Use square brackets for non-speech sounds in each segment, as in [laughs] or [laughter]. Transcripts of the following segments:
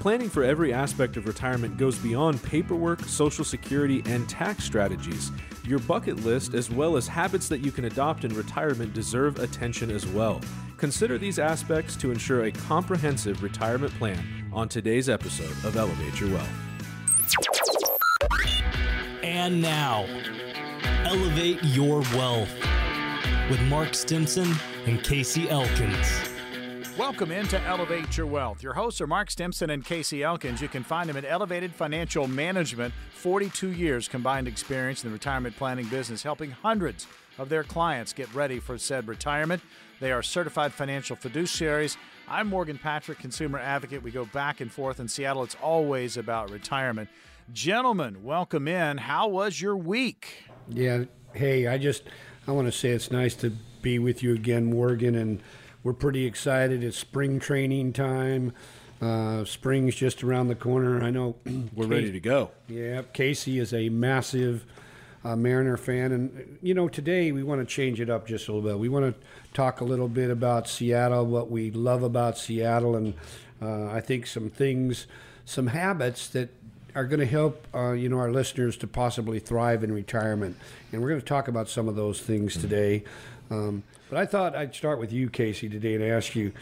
Planning for every aspect of retirement goes beyond paperwork, social security, and tax strategies. Your bucket list, as well as habits that you can adopt in retirement, deserve attention as well. Consider these aspects to ensure a comprehensive retirement plan on today's episode of Elevate Your Wealth. And now, Elevate Your Wealth with Mark Stimson and Casey Elkins. Welcome into Elevate Your Wealth. Your hosts are Mark Stimson and Casey Elkins. You can find them at Elevated Financial Management, 42 years combined experience in the retirement planning business, helping hundreds of their clients get ready for said retirement. They are certified financial fiduciaries. I'm Morgan Patrick, consumer advocate. We go back and forth in Seattle. It's always about retirement. Gentlemen, welcome in. How was your week? Yeah. Hey, I just I want to say it's nice to be with you again, Morgan, and we're pretty excited. It's spring training time. Uh, spring's just around the corner. I know [clears throat] We're ready to go. Yeah, Casey is a massive uh, Mariner fan, and you know today we want to change it up just a little bit. We want to talk a little bit about Seattle, what we love about Seattle, and uh, I think some things, some habits that are going to help uh, you know our listeners to possibly thrive in retirement, and we're going to talk about some of those things today. Um, but I thought I'd start with you, Casey, today, and ask you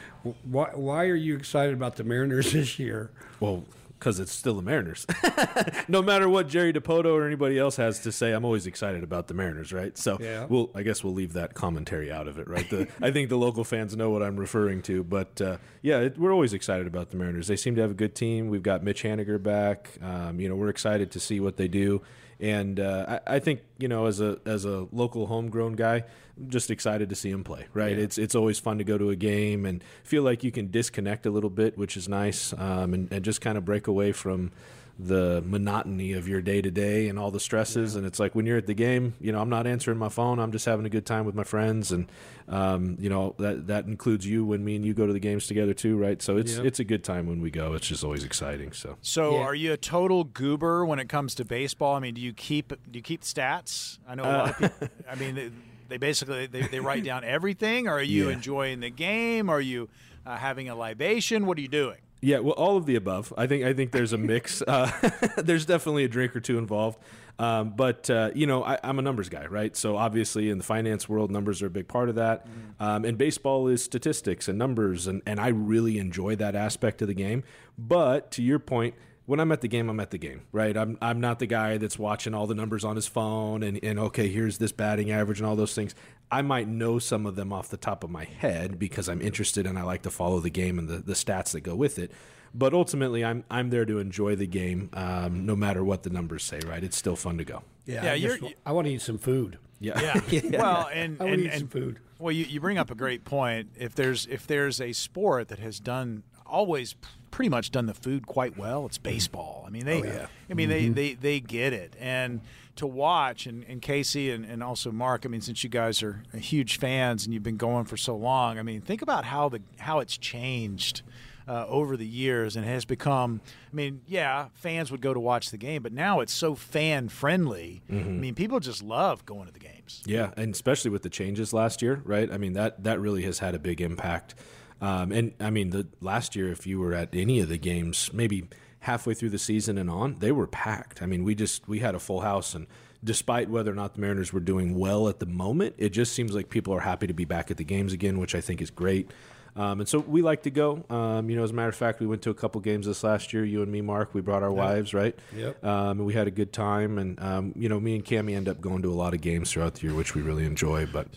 why, why are you excited about the Mariners [laughs] this year? Well, because it's still the Mariners. [laughs] [laughs] no matter what Jerry Dipoto or anybody else has to say, I'm always excited about the Mariners, right? So, Yeah. we'll I guess we'll leave that commentary out of it, right? The, I think the local fans know what I'm referring to, but uh, yeah, it, we're always excited about the Mariners. They seem to have a good team. We've got Mitch Haniger back. Um, you know, we're excited to see what they do, and uh, I, I think you know, as a as a local homegrown guy, I'm just excited to see him play. Right? It's it's always fun to go to a game and feel like you can disconnect a little bit, which is nice, um, and, and just kind of break away from the monotony of your day to day and all the stresses. And it's like when you're at the game, you know, I'm not answering my phone. I'm just having a good time with my friends, and um, you know that that includes you when me and you go to the games together too, right? So it's Yep. it's a good time when we go. It's just always exciting. So So, Yeah. are you a total goober when it comes to baseball? I mean, do you keep do you keep stats? I know a lot of people. I mean, they, they basically they, they write [laughs] down everything. Or are you Yeah. enjoying the game? Are you uh, having a libation? What are you doing? Yeah, well, all of the above. I think I think there's a mix. [laughs] Uh, [laughs] there's definitely a drink or two involved, um, but uh, you know, I, I'm a numbers guy, right? So obviously, in the finance world, numbers are a big part of that. Um, and baseball is statistics and numbers, and and I really enjoy that aspect of the game. But to your point. When I'm at the game, I'm at the game, right? I'm, I'm not the guy that's watching all the numbers on his phone and, and okay, here's this batting average and all those things. I might know some of them off the top of my head because I'm interested and I like to follow the game and the, the stats that go with it. But ultimately, I'm I'm there to enjoy the game, um, no matter what the numbers say. Right? It's still fun to go. Yeah, I, you're- just- I want to eat some food. [laughs] Yeah. Yeah. Well, and I want and, to eat some and food. well, you, you bring up a great point. If there's if there's a sport that has done always pretty much done the food quite well, it's mm-hmm. baseball. I mean they oh, I mean they, mm-hmm. they they get it. And to watch and, and Casey and, and also Mark, I mean, since you guys are uh, huge fans and you've been going for so long, I mean, think about how the how it's changed. Uh, over the years, and has become. I mean, yeah, fans would go to watch the game, but now it's so fan friendly. I mm-hmm. mean, people just love going to the games. Yeah, and especially with the changes last year, right? I mean that that really has had a big impact. Um, and I mean, the last year, if you were at any of the games, maybe halfway through the season and on, they were packed. I mean, we just we had a full house, and despite whether or not the Mariners were doing well at the moment, it just seems like people are happy to be back at the games again, which I think is great. Um, and so we like to go. Um, you know, as a matter of fact, we went to a couple games this last year. You and me, Mark. We brought our wives, right? Yep. Um, and we had a good time. And um, you know, me and Cammy end up going to a lot of games throughout the year, which we really enjoy. But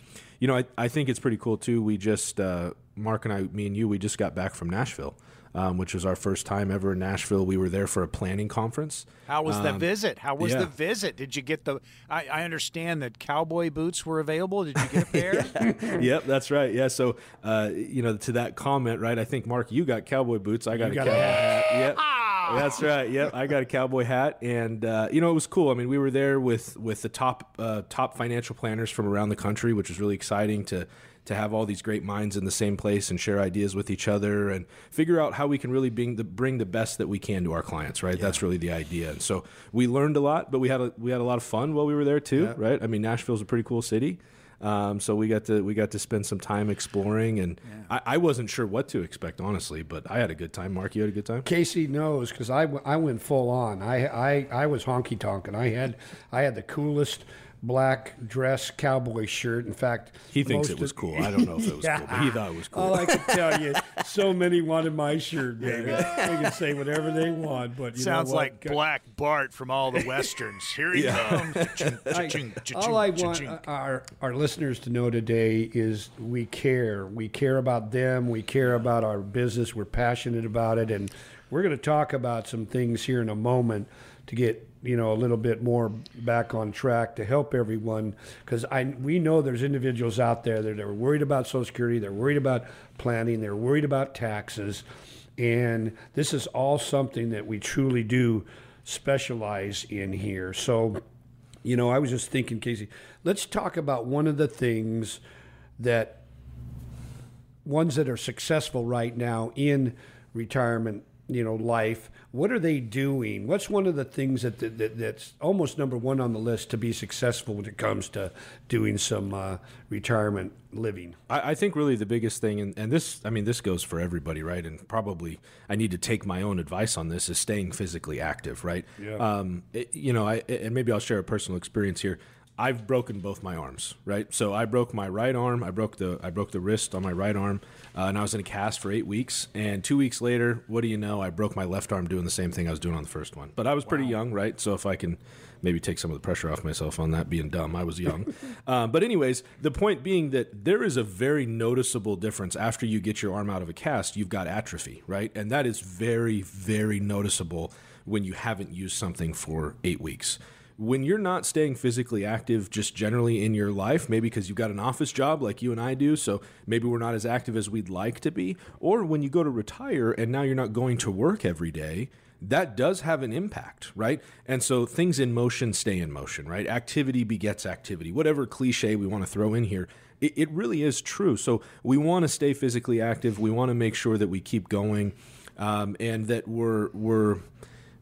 you know, I, I think it's pretty cool too. We just uh, Mark and I, me and you, we just got back from Nashville, um, which was our first time ever in Nashville. We were there for a planning conference. How was the Um, visit? How was yeah. the visit? Did you get the? I, I understand that cowboy boots were available. Did you get a [laughs] pair? yep, that's right. Yeah, so uh, you know, to that comment, right? I think Mark, you got cowboy boots. I got a got a cowboy hat. hat. That's right. Yep, I got a cowboy hat, and uh, you know, it was cool. I mean, we were there with with the top uh, top financial planners from around the country, which was really exciting to to have all these great minds in the same place and share ideas with each other and figure out how we can really bring the bring the best that we can to our clients. Right, that's really the idea. And so we learned a lot, but we had a we had a lot of fun while we were there too. Yeah. Right, I mean, Nashville's a pretty cool city. Um, so we got to we got to spend some time exploring, and I, I wasn't sure what to expect honestly, but I had a good time. Mark, you had a good time. Casey knows because I, w- I went full on. I, I, I was honky tonk, and I had I had the coolest black dress cowboy shirt. In fact, He thinks it was of- cool. I don't know if it was [laughs] cool, but he thought it was cool. All I can tell you, so many wanted my shirt, baby. they can say whatever they want, but you Sounds know what? like Black Bart from all the westerns. Here he comes. [laughs] Cha-ching, I- cha-ching, all I want our our listeners to know today is we care. We care about them. We care about our business. We're passionate about it, and we're going to talk about some things here in a moment to get you know a little bit more back on track to help everyone because I we know there's individuals out there that are worried about Social Security. They're worried about planning. They're worried about taxes, and this is all something that we truly do specialize in here. So. You know, I was just thinking, Casey, let's talk about one of the things that ones that are successful right now in retirement, you know, life. What are they doing? What's one of the things that, that, that that's almost number one on the list to be successful when it comes to doing some uh, retirement living? I, I think really the biggest thing, and, and this, I mean, this goes for everybody, right? And probably I need to take my own advice on this: is staying physically active, right? Yeah. Um, it- you know, I and maybe I'll share a personal experience here. I've broken both my arms, right? So I broke my right arm. I broke the I broke the wrist on my right arm, uh, and I was in a cast for eight weeks. And two weeks later, what do you know? I broke my left arm doing the same thing I was doing on the first one. But I was pretty young, right? So if I can maybe take some of the pressure off myself on that being dumb, I was young. um, [laughs] but anyways, the point being that there is a very noticeable difference after you get your arm out of a cast. You've got atrophy, right? And that is very very noticeable when you haven't used something for eight weeks when you're not staying physically active just generally in your life, maybe because you've got an office job like you and I do, so maybe we're not as active as we'd like to be, or when you go to retire and now you're not going to work every day, that does have an impact, right? And so things in motion stay in motion, right? Activity begets activity, whatever cliche we want to throw in here. It, it really is true. So we want to stay physically active. We want to make sure that we keep going um, and that we're, we're,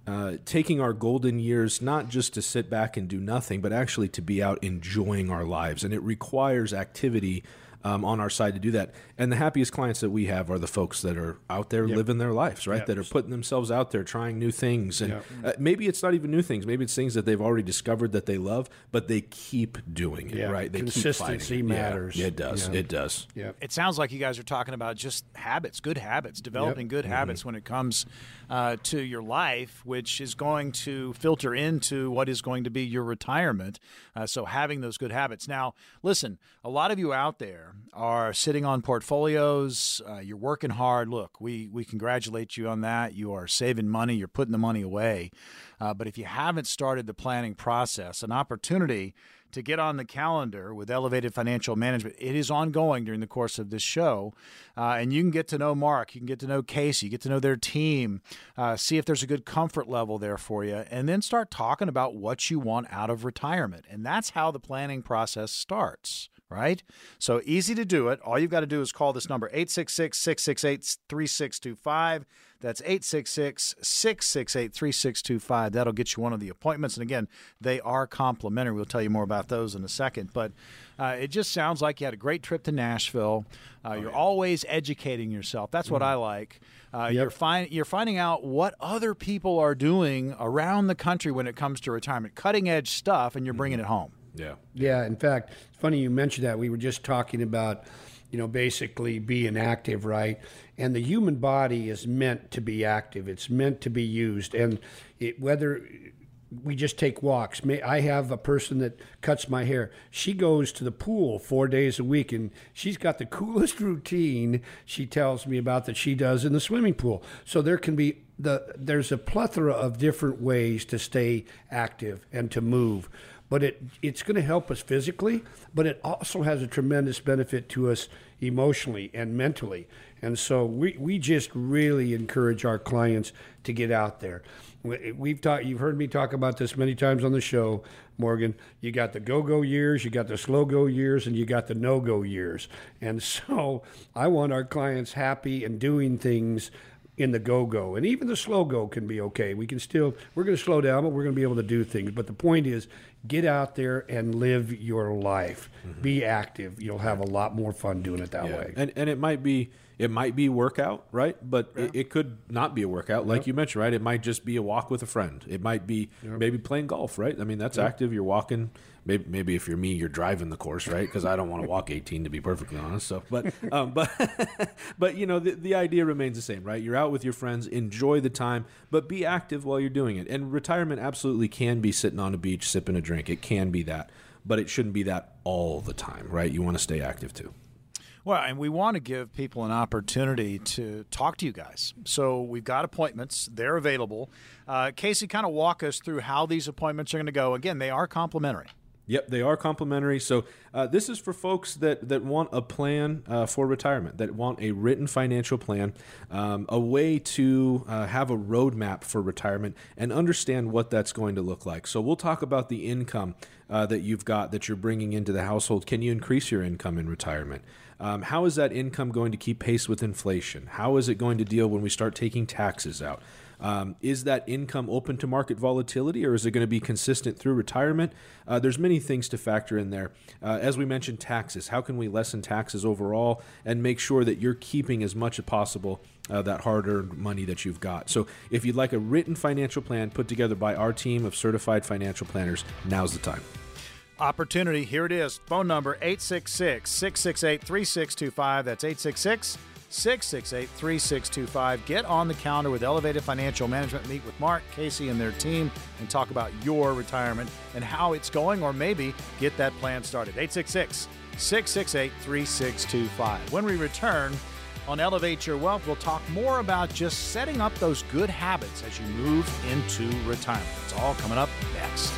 uh, taking our golden years not just to sit back and do nothing, but actually to be out enjoying our lives. And it requires activity um, on our side to do that. And the happiest clients that we have are the folks that are out there living their lives, right? Yep. That are putting themselves out there, trying new things. And Yep. uh, maybe it's not even new things. Maybe it's things that they've already discovered that they love, but they keep doing it, Yeah. right? They Consistency fighting it. Yeah. matters. Yeah, it does. Yeah. It does. Yeah. It sounds like you guys are talking about just habits, good habits, developing good Mm-hmm. habits when it comes uh, to your life, which is going to filter into what is going to be your retirement. Uh, so, having those good habits. Now, listen, a lot of you out there are sitting on portfolios. Uh, you're working hard. Look, we we congratulate you on that. You are saving money. You're putting the money away. Uh, but if you haven't started the planning process, an opportunity to get on the calendar with Elevated Financial Management. It is ongoing during the course of this show. Uh, and you can get to know Mark, you can get to know Casey, you get to know their team, uh, see if there's a good comfort level there for you, and then start talking about what you want out of retirement. And that's how the planning process starts. Right? So easy to do it. All you've got to do is call this number 866 668 3625. That's 866 668 3625. That'll get you one of the appointments. And again, they are complimentary. We'll tell you more about those in a second. But uh, it just sounds like you had a great trip to Nashville. Uh, you're always educating yourself. That's what I like. Uh, you're, find, you're finding out what other people are doing around the country when it comes to retirement, cutting edge stuff, and you're bringing it home. Yeah. Yeah, in fact, it's funny you mentioned that. We were just talking about, you know, basically being active, right? And the human body is meant to be active. It's meant to be used, and it, whether we just take walks. I have a person that cuts my hair. She goes to the pool four days a week, and she's got the [laughs] coolest routine. She tells me about that she does in the swimming pool. So there can be the there's a plethora of different ways to stay active and to move but it it's going to help us physically, but it also has a tremendous benefit to us emotionally and mentally. And so we, we just really encourage our clients to get out there. We- We've talked. You've heard me talk about this many times on the show, Morgan. You got the go-go years, you got the slow-go years, and you got the no-go years. And [laughs] so I want our clients happy and doing things in the go go. And even the slow go can be okay. We can still, we're going to slow down, but we're going to be able to do things. But the point is, get out there and live your life. Mm-hmm. Be active. You'll have a lot more fun doing it that yeah. way. And and it might be it might be workout, right? But yeah. it, it, could not be a workout, like yep. you mentioned, right? It might just be a walk with a friend. It might be yep. maybe playing golf, right? I mean, that's yep. active. You're walking. Maybe, maybe if you're me, you're driving the course, right? Because I don't want to walk 18 to be perfectly honest. So, but, [laughs] um, but, [laughs] but you know, the, the idea remains the same, right? You're out with your friends, enjoy the time, but be active while you're doing it. And retirement absolutely can be sitting on a beach sipping a drink. It can be that, but it shouldn't be that all the time, right? You want to stay active too. Well, and we want to give people an opportunity to talk to you guys. So we've got appointments, they're available. Uh, Casey, kind of walk us through how these appointments are going to go. Again, they are complimentary. Yep, they are complimentary. So uh, this is for folks that that want a plan uh, for retirement, that want a written financial plan, um, a way to uh, have a roadmap for retirement and understand what that's going to look like. So we'll talk about the income uh, that you've got that you're bringing into the household. Can you increase your income in retirement? Um, how is that income going to keep pace with inflation? How is it going to deal when we start taking taxes out? Um, is that income open to market volatility or is it going to be consistent through retirement? Uh, there's many things to factor in there. Uh, as we mentioned, taxes. How can we lessen taxes overall and make sure that you're keeping as much as possible uh, that hard earned money that you've got? So, if you'd like a written financial plan put together by our team of certified financial planners, now's the time opportunity. Here it is. Phone number 866 668 3625. That's 866 668 3625. Get on the calendar with Elevated Financial Management. Meet with Mark, Casey, and their team and talk about your retirement and how it's going, or maybe get that plan started. 866 668 3625. When we return, on Elevate Your Wealth, we'll talk more about just setting up those good habits as you move into retirement. It's all coming up next.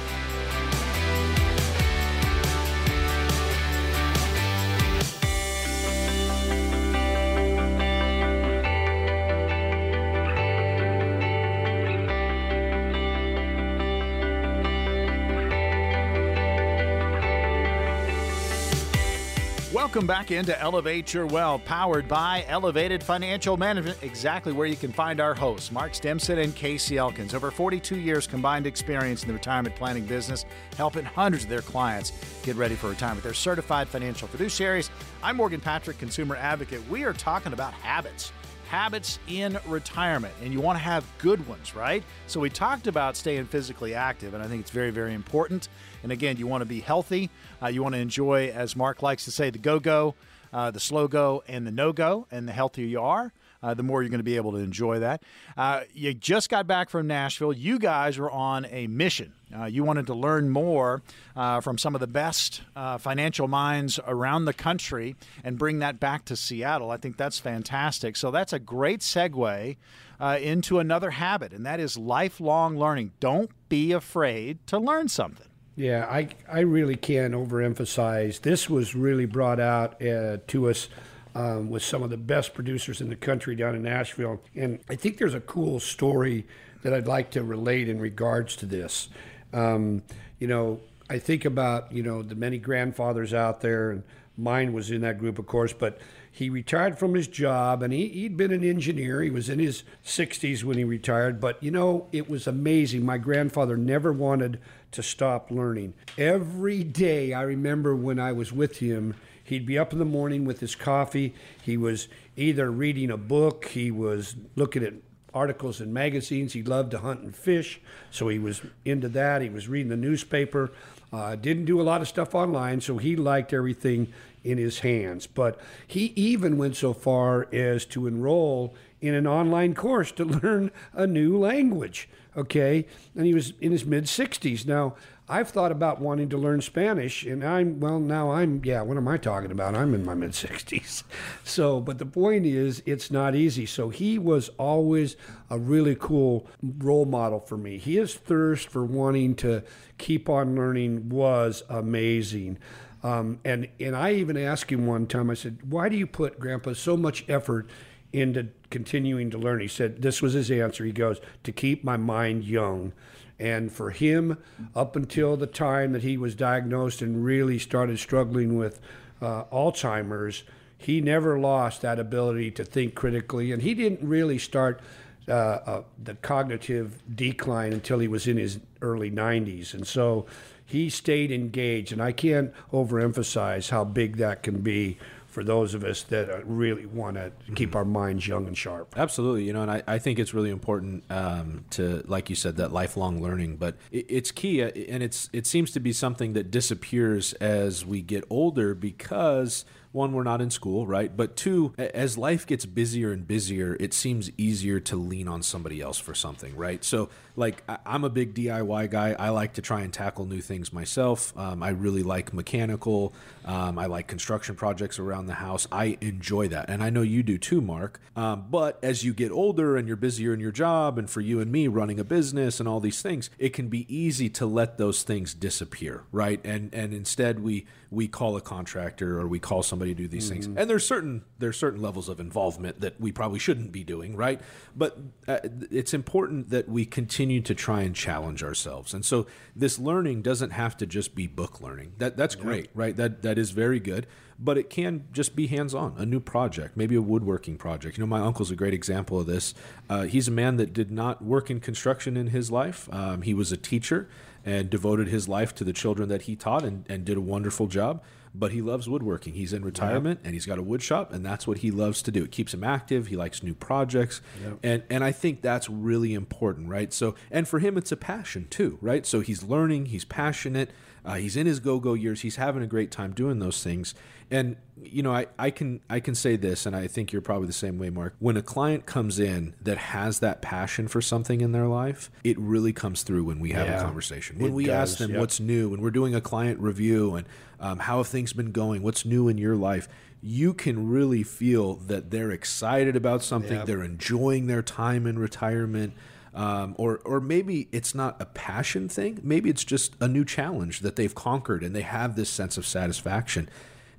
Welcome back into Elevate Your Wealth, powered by Elevated Financial Management, exactly where you can find our hosts, Mark Stimson and Casey Elkins. Over 42 years combined experience in the retirement planning business, helping hundreds of their clients get ready for retirement. They're certified financial fiduciaries. I'm Morgan Patrick, consumer advocate. We are talking about habits habits in retirement, and you want to have good ones, right? So, we talked about staying physically active, and I think it's very, very important. And again, you want to be healthy. Uh, you want to enjoy, as Mark likes to say, the go go, uh, the slow go, and the no go. And the healthier you are, uh, the more you're going to be able to enjoy that. Uh, you just got back from Nashville. You guys were on a mission. Uh, you wanted to learn more uh, from some of the best uh, financial minds around the country and bring that back to Seattle. I think that's fantastic. So that's a great segue uh, into another habit, and that is lifelong learning. Don't be afraid to learn something. Yeah, I, I really can't overemphasize. This was really brought out uh, to us um, with some of the best producers in the country down in Nashville. And I think there's a cool story that I'd like to relate in regards to this. Um, you know, I think about, you know, the many grandfathers out there, and mine was in that group, of course, but he retired from his job and he, he'd been an engineer. He was in his 60s when he retired, but, you know, it was amazing. My grandfather never wanted to stop learning. Every day, I remember when I was with him, he'd be up in the morning with his coffee. He was either reading a book, he was looking at articles in magazines. He loved to hunt and fish, so he was into that. He was reading the newspaper. Uh, didn't do a lot of stuff online, so he liked everything in his hands. But he even went so far as to enroll in an online course to [laughs] learn a new language. Okay, and he was in his mid 60s. Now, I've thought about wanting to learn Spanish, and I'm, well, now I'm, yeah, what am I talking about? I'm in my mid 60s. [laughs] So, but the point is, it's not easy. So, he was always a really cool role model for me. His thirst for wanting to keep on learning was amazing. Um, and, and I even asked him one time, I said, Why do you put, Grandpa, so much effort into continuing to learn. He said this was his answer. He goes, to keep my mind young. And for him, up until the time that he was diagnosed and really started struggling with uh, Alzheimer's, he never lost that ability to think critically. And he didn't really start uh, uh, the cognitive decline until he was in his early 90s. And so he stayed engaged. And I can't overemphasize how big that can be for those of us that uh, really want to keep our minds young and sharp. Absolutely, you know, and I, I think it's really important um, to, like you said, that lifelong learning. But it, it's key, uh, and it's it seems to be something that disappears as we get older because one, we're not in school, right? But two, as life gets busier and busier, it seems easier to lean on somebody else for something, right? So, like, I'm a big DIY guy. I like to try and tackle new things myself. Um, I really like mechanical. Um, I like construction projects around the house. I enjoy that. And I know you do too, Mark. Um, but as you get older and you're busier in your job, and for you and me running a business and all these things, it can be easy to let those things disappear, right? And, and instead, we, we call a contractor or we call somebody to do these mm-hmm. things. And there's certain there's certain levels of involvement that we probably shouldn't be doing, right? But uh, it's important that we continue to try and challenge ourselves. And so this learning doesn't have to just be book learning. That that's yeah. great, right? That that is very good. But it can just be hands-on, a new project, maybe a woodworking project. You know, my uncle's a great example of this. Uh, he's a man that did not work in construction in his life. Um, he was a teacher and devoted his life to the children that he taught and, and did a wonderful job. But he loves woodworking. He's in retirement yep. and he's got a wood shop, and that's what he loves to do. It keeps him active. He likes new projects, yep. and and I think that's really important, right? So, and for him, it's a passion too, right? So he's learning. He's passionate. Uh, he's in his go-go years. He's having a great time doing those things. And you know, I, I can I can say this, and I think you're probably the same way, Mark. When a client comes in that has that passion for something in their life, it really comes through when we have yeah, a conversation. When we does, ask them yep. what's new, when we're doing a client review, and um, how have things been going, what's new in your life, you can really feel that they're excited about something, yep. they're enjoying their time in retirement. Um, or or maybe it's not a passion thing. Maybe it's just a new challenge that they've conquered, and they have this sense of satisfaction.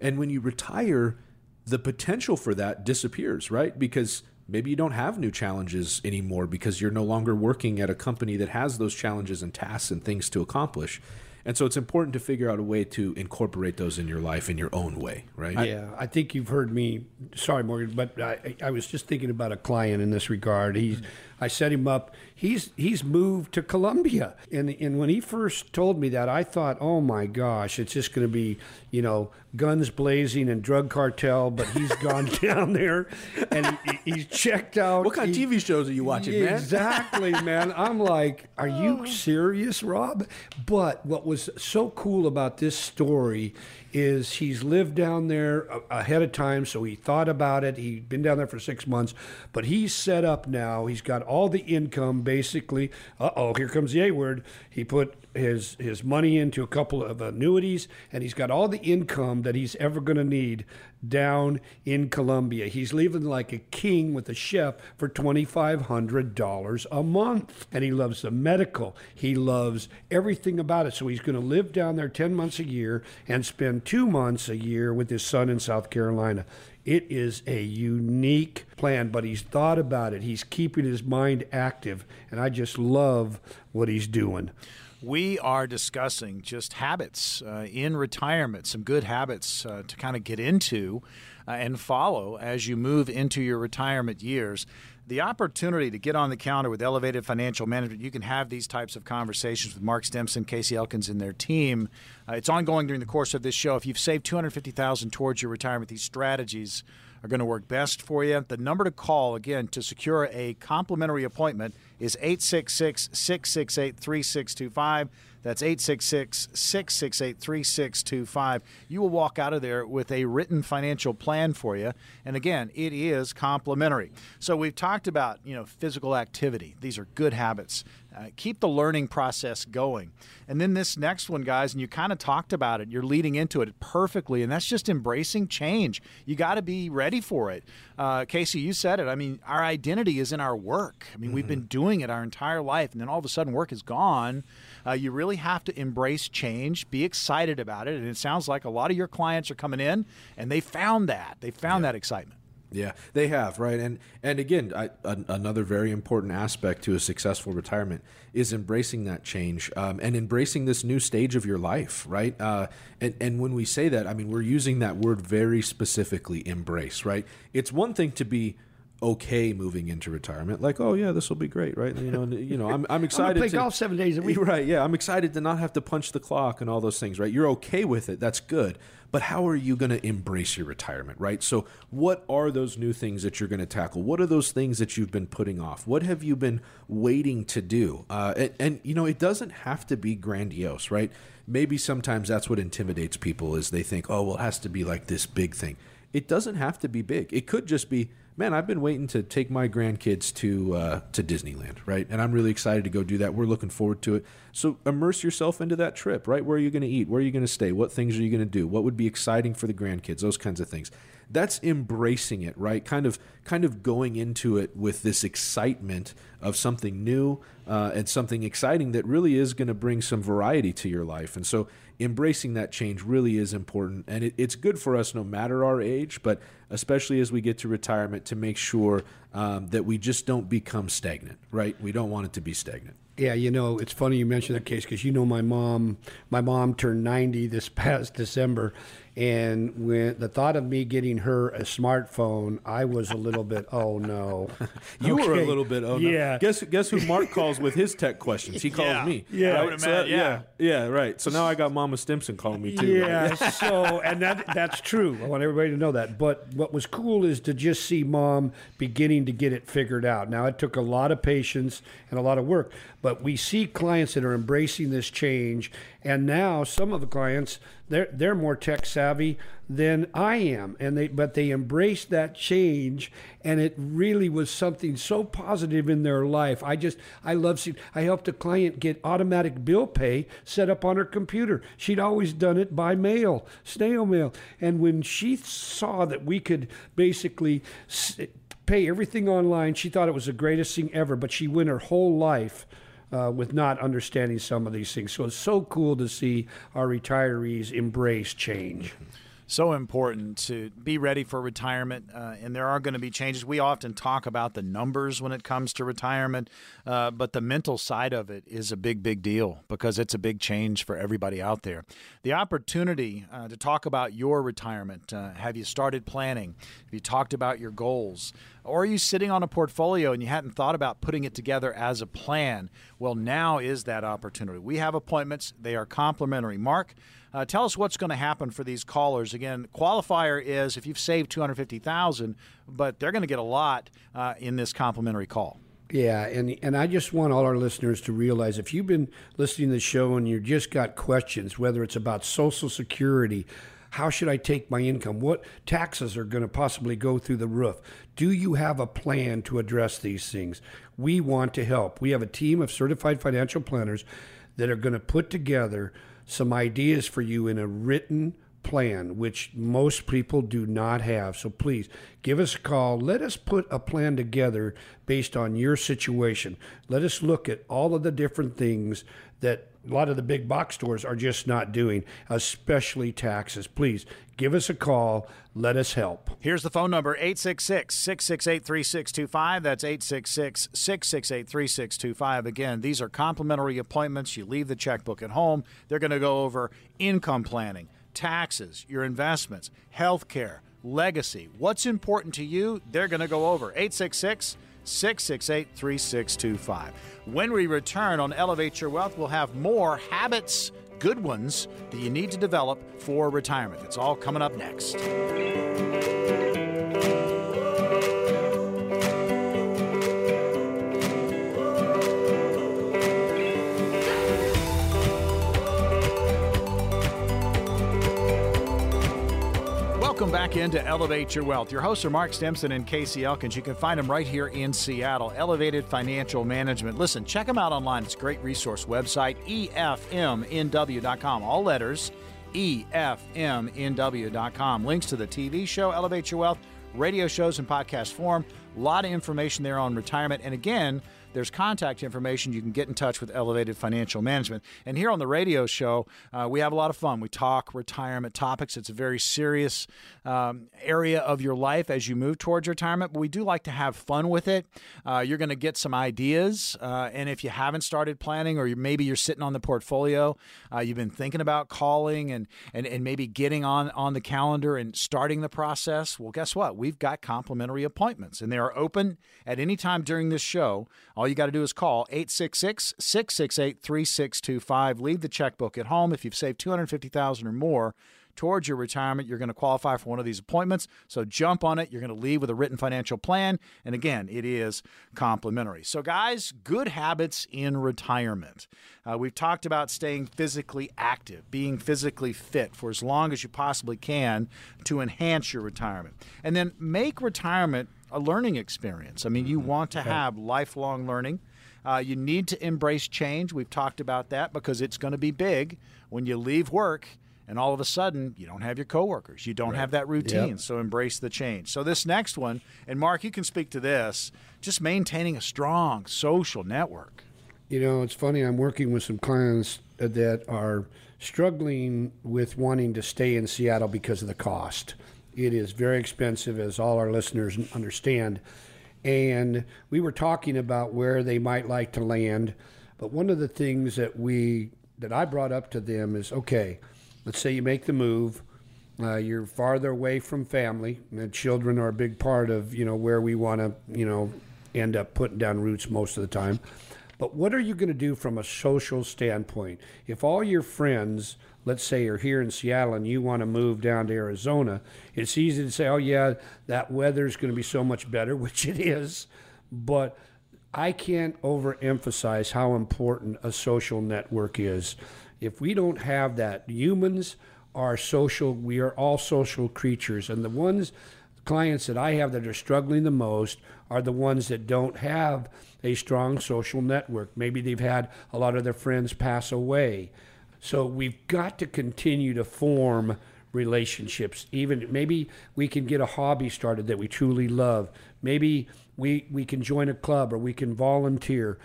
And when you retire, the potential for that disappears, right? Because maybe you don't have new challenges anymore because you're no longer working at a company that has those challenges and tasks and things to accomplish. And so it's important to figure out a way to incorporate those in your life in your own way, right? Yeah, I think you've heard me. Sorry, Morgan, but I, I was just thinking about a client in this regard. He's, I set him up he's he's moved to Colombia. And and when he first told me that, I thought, oh my gosh, it's just going to be you know guns blazing and drug cartel. But he's gone [laughs] down there and he, he's checked out. What kind he, of TV shows are you watching, man? Exactly, [laughs] man. I'm like, are you oh. serious, Rob? But what was so cool about this story is he's lived down there ahead of time, so he thought about it. He'd been down there for six months, but he's set up now. He's got all the income basically. Uh oh, here comes the A word. He put his his money into a couple of annuities, and he's got all the income that he's ever going to need down in Colombia. He's living like a king with a chef for twenty five hundred dollars a month, and he loves the medical. He loves everything about it. So he's going to live down there ten months a year and spend two months a year with his son in South Carolina. It is a unique plan, but he's thought about it. He's keeping his mind active, and I just love what he's doing. We are discussing just habits uh, in retirement, some good habits uh, to kind of get into uh, and follow as you move into your retirement years. The opportunity to get on the counter with Elevated Financial Management, you can have these types of conversations with Mark Stimson, Casey Elkins, and their team. Uh, it's ongoing during the course of this show. If you've saved 250000 towards your retirement, these strategies are going to work best for you. The number to call, again, to secure a complimentary appointment is 866 668 3625. That's 866 668 3625. You will walk out of there with a written financial plan for you. And again, it is complimentary. So we've talked about, you know, physical activity. These are good habits. Uh, keep the learning process going. And then this next one, guys, and you kind of talked about it, you're leading into it perfectly, and that's just embracing change. You got to be ready for it. Uh, Casey, you said it. I mean, our identity is in our work. I mean, mm-hmm. we've been doing it our entire life, and then all of a sudden work is gone. Uh, you really have to embrace change, be excited about it. And it sounds like a lot of your clients are coming in and they found that. They found yeah. that excitement. Yeah, they have right, and and again, I, another very important aspect to a successful retirement is embracing that change um, and embracing this new stage of your life, right? Uh, and and when we say that, I mean we're using that word very specifically, embrace, right? It's one thing to be okay moving into retirement. Like, oh yeah, this will be great, right? You know, and, you know, I'm I'm [laughs] excited. I'm play to, golf seven days a week. [laughs] Right? Yeah, I'm excited to not have to punch the clock and all those things. Right? You're okay with it. That's good. But how are you going to embrace your retirement? Right? So, what are those new things that you're going to tackle? What are those things that you've been putting off? What have you been waiting to do? Uh, and, and you know, it doesn't have to be grandiose, right? Maybe sometimes that's what intimidates people is they think, oh, well, it has to be like this big thing. It doesn't have to be big. It could just be man, I've been waiting to take my grandkids to uh, to Disneyland, right? And I'm really excited to go do that. We're looking forward to it. So immerse yourself into that trip, right? Where are you going to eat? Where are you going to stay? What things are you going to do? What would be exciting for the grandkids? Those kinds of things. That's embracing it, right? Kind of kind of going into it with this excitement of something new uh, and something exciting that really is going to bring some variety to your life. And so embracing that change really is important. And it, it's good for us no matter our age, but especially as we get to retirement to make sure um, that we just don't become stagnant, right? We don't want it to be stagnant. Yeah, you know, it's funny you mentioned that Casey because you know my mom. My mom turned ninety this [laughs] past December, and when the thought of me getting her a smartphone, I was a little bit, oh no. [laughs] you okay. were a little bit, oh yeah. no. Guess guess who Mark calls with his tech questions? He calls yeah. me. Yeah, right? I would so imagine, that, yeah. yeah, yeah, right. So now I got Mama Stimson calling me too. Yeah, right? so and that that's true. I want everybody to know that. But what was cool is to just see mom beginning to get it figured out. Now it took a lot of patience and a lot of work, but we see clients that are embracing this change, and now some of the clients they're they're more tech savvy than I am, and they but they embraced that change, and it really was something so positive in their life. I just I love seeing. I helped a client get automatic bill pay set up on her computer. She'd always done it by mail, snail mail, and when she saw that we could basically pay everything online, she thought it was the greatest thing ever. But she went her whole life uh, with not understanding some of these things. So it's so cool to see our retirees embrace change so important to be ready for retirement, uh, and there are going to be changes. We often talk about the numbers when it comes to retirement, uh, but the mental side of it is a big, big deal because it's a big change for everybody out there. The opportunity uh, to talk about your retirement uh, have you started planning? Have you talked about your goals? Or are you sitting on a portfolio and you hadn't thought about putting it together as a plan? Well, now is that opportunity. We have appointments, they are complimentary. Mark, uh, tell us what's going to happen for these callers. Again, qualifier is if you've saved 250000 but they're going to get a lot uh, in this complimentary call. Yeah, and and I just want all our listeners to realize if you've been listening to the show and you've just got questions, whether it's about Social Security, how should I take my income? What taxes are going to possibly go through the roof? Do you have a plan to address these things? We want to help. We have a team of certified financial planners that are going to put together some ideas for you in a written plan, which most people do not have. So please give us a call. Let us put a plan together based on your situation. Let us look at all of the different things that a lot of the big box stores are just not doing, especially taxes. Please give us a call. Let us help. Here's the phone number 866 668 3625. That's 866 668 3625. Again, these are complimentary appointments. You leave the checkbook at home. They're going to go over income planning, taxes, your investments, health care, legacy. What's important to you? They're going to go over 866 668 3625. When we return on Elevate Your Wealth, we'll have more habits, good ones, that you need to develop for retirement. It's all coming up next. Welcome back into Elevate Your Wealth. Your hosts are Mark Stimson and Casey Elkins. You can find them right here in Seattle. Elevated Financial Management. Listen, check them out online. It's a great resource website, efmnw.com. All letters, efmnw.com. Links to the TV show, Elevate Your Wealth, radio shows and podcast form. A lot of information there on retirement. And again, there's contact information. You can get in touch with Elevated Financial Management. And here on the radio show, uh, we have a lot of fun. We talk retirement topics. It's a very serious um, area of your life as you move towards retirement, but we do like to have fun with it. Uh, you're going to get some ideas. Uh, and if you haven't started planning, or maybe you're sitting on the portfolio, uh, you've been thinking about calling and, and, and maybe getting on, on the calendar and starting the process, well, guess what? We've got complimentary appointments, and they are open at any time during this show. All you got to do is call 866 668 3625. Leave the checkbook at home. If you've saved 250000 or more, towards your retirement, you're going to qualify for one of these appointments. So jump on it. You're going to leave with a written financial plan. And again, it is complimentary. So, guys, good habits in retirement. Uh, we've talked about staying physically active, being physically fit for as long as you possibly can to enhance your retirement. And then make retirement a learning experience. I mean, you mm-hmm. want to have lifelong learning. Uh, you need to embrace change. We've talked about that because it's going to be big when you leave work and all of a sudden you don't have your coworkers you don't right. have that routine yep. so embrace the change so this next one and mark you can speak to this just maintaining a strong social network you know it's funny i'm working with some clients that are struggling with wanting to stay in seattle because of the cost it is very expensive as all our listeners understand and we were talking about where they might like to land but one of the things that we that i brought up to them is okay let's say you make the move, uh, you're farther away from family, and children are a big part of you know where we want to you know end up putting down roots most of the time. But what are you going to do from a social standpoint? If all your friends, let's say, you're here in Seattle and you want to move down to Arizona, it's easy to say, oh, yeah, that weather's going to be so much better, [laughs] which it is. But I can't overemphasize how important a social network is if we don't have that, humans are social, we are all social creatures. And the ones, clients that I have that are struggling the most are the ones that don't have a strong social network. Maybe they've had a lot of their friends pass away. So we've got to continue to form relationships. Even maybe we can get a hobby started that we truly love. Maybe we, we can join a club or we can volunteer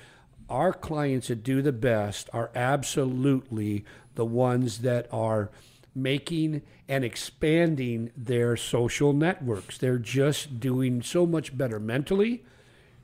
our clients that do the best are absolutely the ones that are making and expanding their social networks. They're just doing so much better mentally,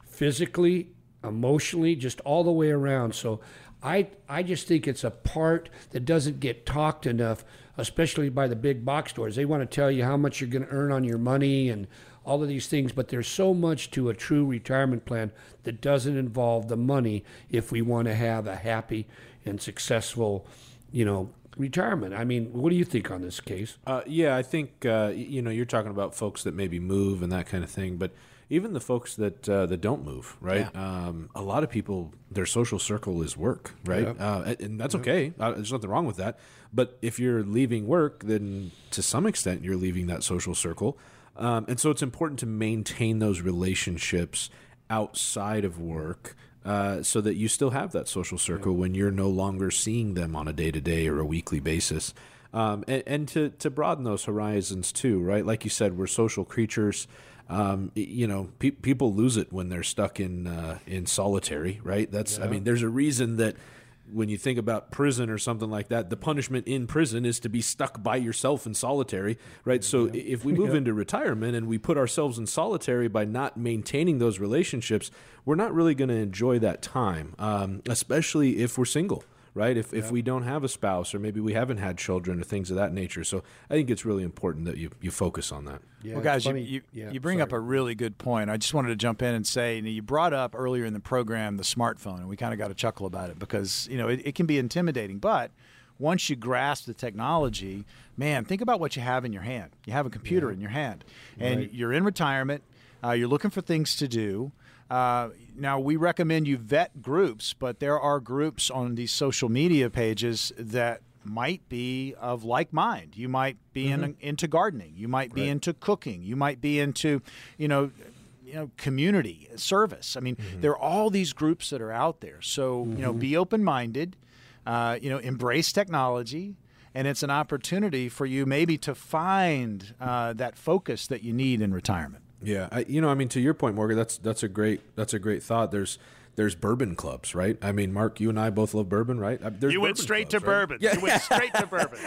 physically, emotionally, just all the way around. So I I just think it's a part that doesn't get talked enough, especially by the big box stores. They want to tell you how much you're going to earn on your money and all of these things, but there's so much to a true retirement plan that doesn't involve the money if we want to have a happy and successful, you know, retirement. I mean, what do you think on this Casey? Uh, yeah, I think uh, you know you're talking about folks that maybe move and that kind of thing, but even the folks that uh, that don't move, right? Yeah. Um, a lot of people, their social circle is work, right? Yep. Uh, and that's yep. okay. Uh, there's nothing wrong with that. But if you're leaving work, then to some extent you're leaving that social circle. Um, and so it's important to maintain those relationships outside of work uh, so that you still have that social circle when you're no longer seeing them on a day to day or a weekly basis. Um, and, and, to, to broaden those horizons too, right? Like you said, we're social creatures. Um, you know, pe- people lose it when they're stuck in uh, in solitary, right? That's, yeah. I mean, there's a reason that when you think about prison or something like that, the punishment in prison is to be stuck by yourself in solitary, right? So yeah. if we move [laughs] yeah. into retirement and we put ourselves in solitary by not maintaining those relationships, we're not really going to enjoy that time, um, especially if we're single right? If, if we don't have a spouse or maybe we haven't had children or things of that nature. So I think it's really important that you, you focus on that. Yeah, well, guys, you, you, yeah, you, bring sorry. up a really good point. I just wanted to jump in and say, you, know, you brought up earlier in the program the smartphone, and we kind of got a chuckle about it because, you know, it, it can be intimidating. But once you grasp the technology, man, think about what you have in your hand. You have a computer yeah. in your hand, and right. you're in retirement. Uh, you're looking for things to do. Uh, now, we recommend you vet groups, but there are groups on these social media pages that might be of like mind. You might be mm-hmm. in, into gardening. You might be right. into cooking. You might be into, you know, you know, community service. I mean, mm-hmm. there are all these groups that are out there. So, mm-hmm. you know, mm-hmm. be open minded. Uh, you know, embrace technology and it's an opportunity for you maybe to find uh, that focus that you need in retirement. Yeah, I, you know, I mean, to your point, Morgan, that's that's a great that's a great thought. There's there's bourbon clubs, right? I mean, Mark, you and I both love bourbon, right? Uh, There's You went straight clubs, to right? bourbon. You went [laughs] straight to bourbon.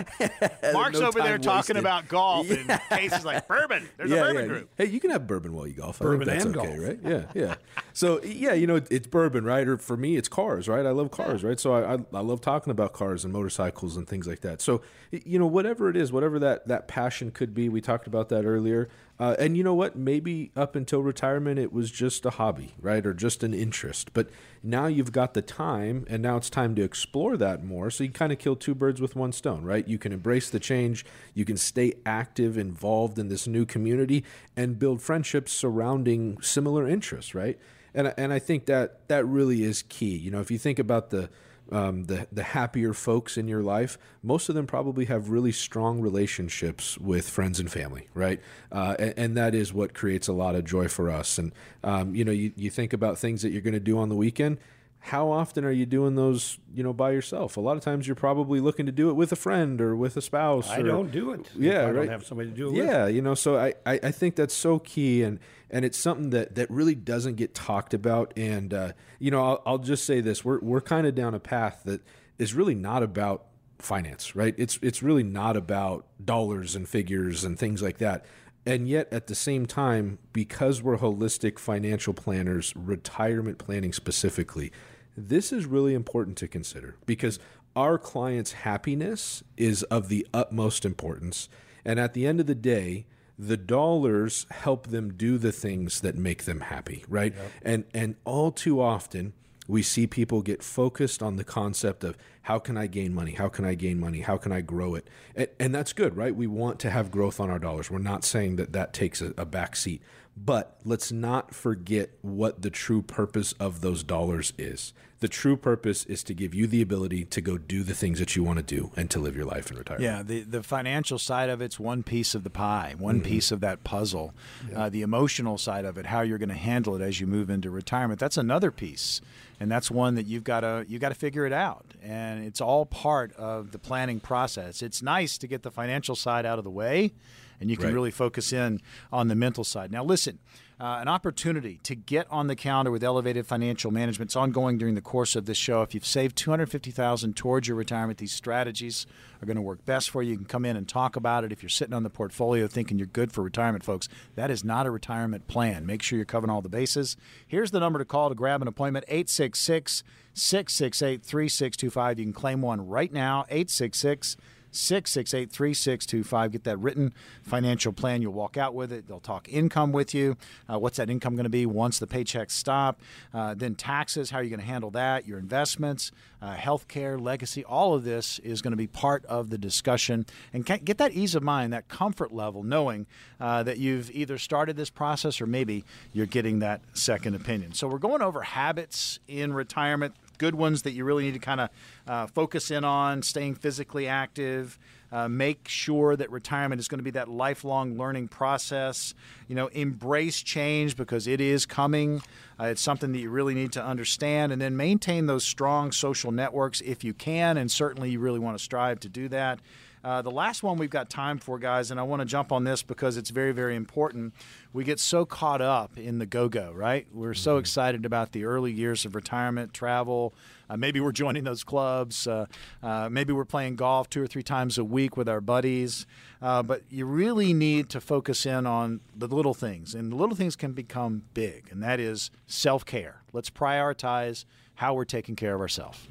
Mark's No over there time talking wasted. about golf, and Casey's like, bourbon. There's yeah, a bourbon yeah. group. Hey, you can have bourbon while you golf. I Bourbon think that's and okay, golf. right? Yeah, yeah. So yeah, you know, it's bourbon, right? Or for me, it's cars, right? I love cars, right? So I, I I love talking about cars and motorcycles and things like that. So you know, whatever it is, whatever that that passion could be, we talked about that earlier. Uh, and you know what? Maybe up until retirement, it was just a hobby, right, or just an interest. But now you've got the time, and now it's time to explore that more. So you kind of kill two birds with one stone, right? You can embrace the change, you can stay active, involved in this new community, and build friendships surrounding similar interests, right? And and I think that that really is key. You know, if you think about the um, the the happier folks in your life, most of them probably have really strong relationships with friends and family, right? Uh, and, and that is what creates a lot of joy for us. And um, you know, you, you think about things that you're going to do on the weekend. How often are you doing those, you know, by yourself? A lot of times you're probably looking to do it with a friend or with a spouse. I or- don't do it. Yeah, I don't have somebody to do it with. Yeah, you know, so I, I, I think that's so key, and and it's something that, that really doesn't get talked about. And uh, you know, I'll, I'll just say this: we're we're kind of down a path that is really not about finance, right? It's it's really not about dollars and figures and things like that. And yet, at the same time, because we're holistic financial planners, retirement planning specifically, this is really important to consider because our clients' happiness is of the utmost importance. And at the end of the day, the dollars help them do the things that make them happy, right? And and all too often we see people get focused on the concept of how can I gain money? How can I gain money? How can I grow it? And, and that's good, right? We want to have growth on our dollars. We're not saying that that takes a, a back seat. But let's not forget what the true purpose of those dollars is. The true purpose is to give you the ability to go do the things that you want to do and to live your life in retirement. Yeah, the, the financial side of it's one piece of the pie, one Mm-hmm. piece of that puzzle. Uh, the emotional side of it, how you're going to handle it as you move into retirement, that's another piece, and that's one that you've got to you got to figure it out. And it's all part of the planning process. It's nice to get the financial side out of the way, and you can Right. really focus in on the mental side. Now, listen. Uh, an opportunity to get on the calendar with Elevated Financial Management. It's ongoing during the course of this show. If you've saved 250000 towards your retirement, these strategies are going to work best for you. You can come in and talk about it. If you're sitting on the portfolio thinking you're good for retirement, folks, that is not a retirement plan. Make sure you're covering all the bases. Here's the number to call to grab an appointment 866 668 3625. You can claim one right now 866 668 3625. Get that written financial plan. You'll walk out with it. They'll talk income with you. Uh, what's that income going to be once the paychecks stop? Uh, then taxes, how are you going to handle that? Your investments, uh, health care, legacy, all of this is going to be part of the discussion. And get that ease of mind, that comfort level, knowing uh, that you've either started this process or maybe you're getting that second opinion. So we're going over habits in retirement good ones that you really need to kind of uh, focus in on, staying physically active. Uh, make sure that retirement is going to be that lifelong learning process. You know, embrace change because it is coming. Uh, it's something that you really need to understand, and then maintain those strong social networks if you can, and certainly you really want to strive to do that. Uh, the last one we've got time for, guys, and I want to jump on this because it's very, very important. We get so caught up in the go go, right? We're so excited about the early years of retirement, travel. Uh, maybe we're joining those clubs. Uh, uh, maybe we're playing golf two or three times a week with our buddies. Uh, but you really need to focus in on the little things, and the little things can become big, and that is self care. Let's prioritize how we're taking care of ourselves.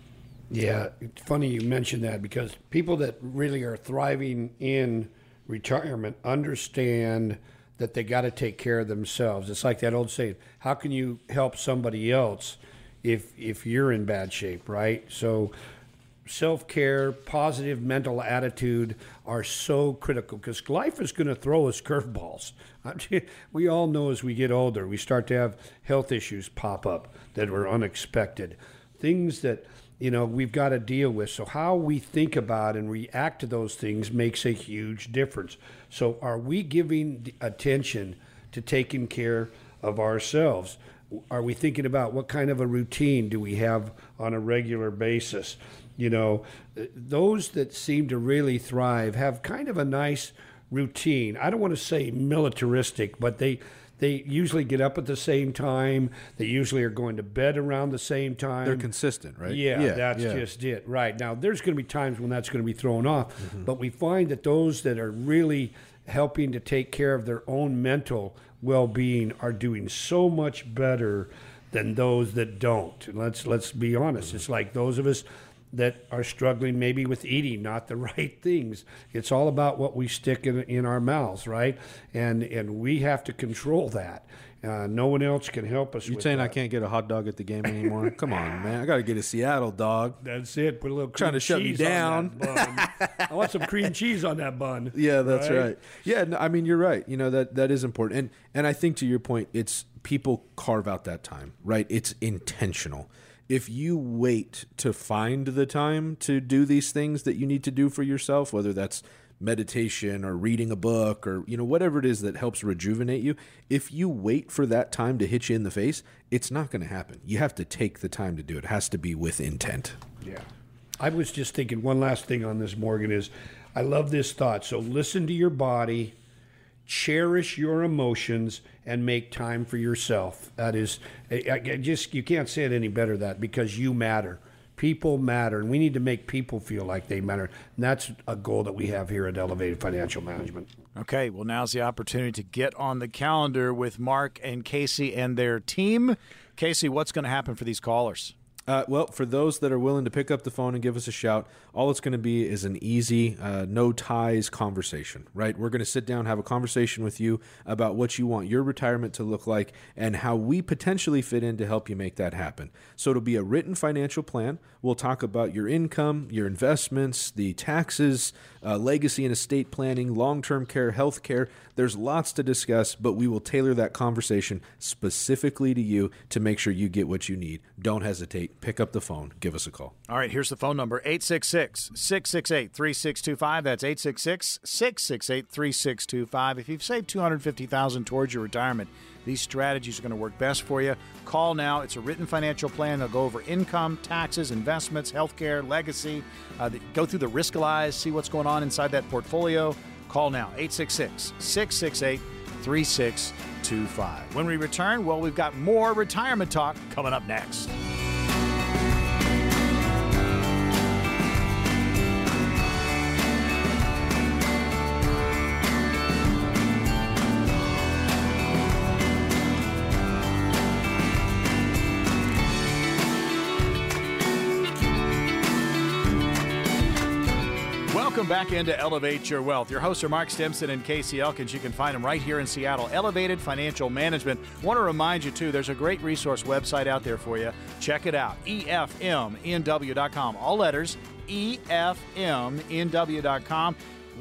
Yeah, it's funny you mentioned that because people that really are thriving in retirement understand that they got to take care of themselves. It's like that old saying, how can you help somebody else if if you're in bad shape, right? So self-care, positive mental attitude are so critical because life is going to throw us [laughs] curveballs. We all know as we get older, we start to have health issues pop up that were unexpected. Things that you know we've got to deal with. So how we think about and react to those things makes a huge difference. So are we giving attention to taking care of ourselves? Are we thinking about what kind of a routine do we have on a regular basis? You know those that seem to really thrive have kind of a nice routine. I don't want to say militaristic but they they usually get up at the same time. They usually are going to bed around the same time. They're consistent, right? Yeah, that's yeah. just it. Right. Now, there's going to be times when that's going to be thrown off, mm-hmm. but we find that those that are really helping to take care of their own mental well being are doing so much better than those that don't. And let's let's be honest. Mm-hmm. It's like those of us that are struggling maybe with eating not the [laughs] right things. It's all about what we stick in, in our mouths, right? And and we have to control that. Uh, no one else can help us. You with saying I can't get a hot dog at the game anymore? Come on, [laughs] man. I got to get a Seattle dog. That's it. Put a little Trying cream to shut me down. I want some cream [laughs] cheese on that bun. Yeah, that's right. Yeah, no, I mean you're right. You know that that is important, and and I think to your point, it's people carve out that time, right? It's intentional. If you wait to find the time to do these things that you need to do for yourself, whether that's meditation or reading a book or you know whatever it is that helps rejuvenate you, if you wait for that time to hit you in the face, it's not going to happen. You have to take the time to do it. It has to be with intent. Yeah. I was just thinking one last thing on this, Morgan, is I love this thought. So listen to your body, cherish your emotions, and make time for yourself. That is, I, I just, you can't say it any better that because you matter. People matter, and we need to make people feel like they matter. And that's a goal that we have here at Elevated Financial Management. Okay, well, now's the opportunity to get on the calendar with Mark and Casey and their team. Casey, what's going to happen for these callers? Uh, well, for those that are willing to pick up the phone and give us a shout, all it's going to be is an easy, uh, no ties conversation, right? We're going to sit down, have a conversation with you about what you want your retirement to look like and how we potentially fit in to help you make that happen. So it'll be a written financial plan. We'll talk about your income, your investments, the taxes, uh, legacy and estate planning, long term care, health care. There's lots to discuss, but we will tailor that conversation specifically to you to make sure you get what you need. Don't hesitate. Pick up the phone. Give us a call. All right, here's the phone number 866 668 3625. That's 866 668 3625. If you've saved 250000 towards your retirement, these strategies are going to work best for you. Call now. It's a written financial plan. They'll go over income, taxes, investments, healthcare, legacy. Uh, go through the risk Riskalyze, see what's going on inside that portfolio. Call now 866 668 3625. When we return, well, we've got more retirement talk coming up next. Back into Elevate Your Wealth. Your hosts are Mark Stimson and Casey Elkins. You can find them right here in Seattle. Elevated Financial Management. Want to remind you, too, there's a great resource website out there for you. Check it out efmnw.com. All letters efmnw.com.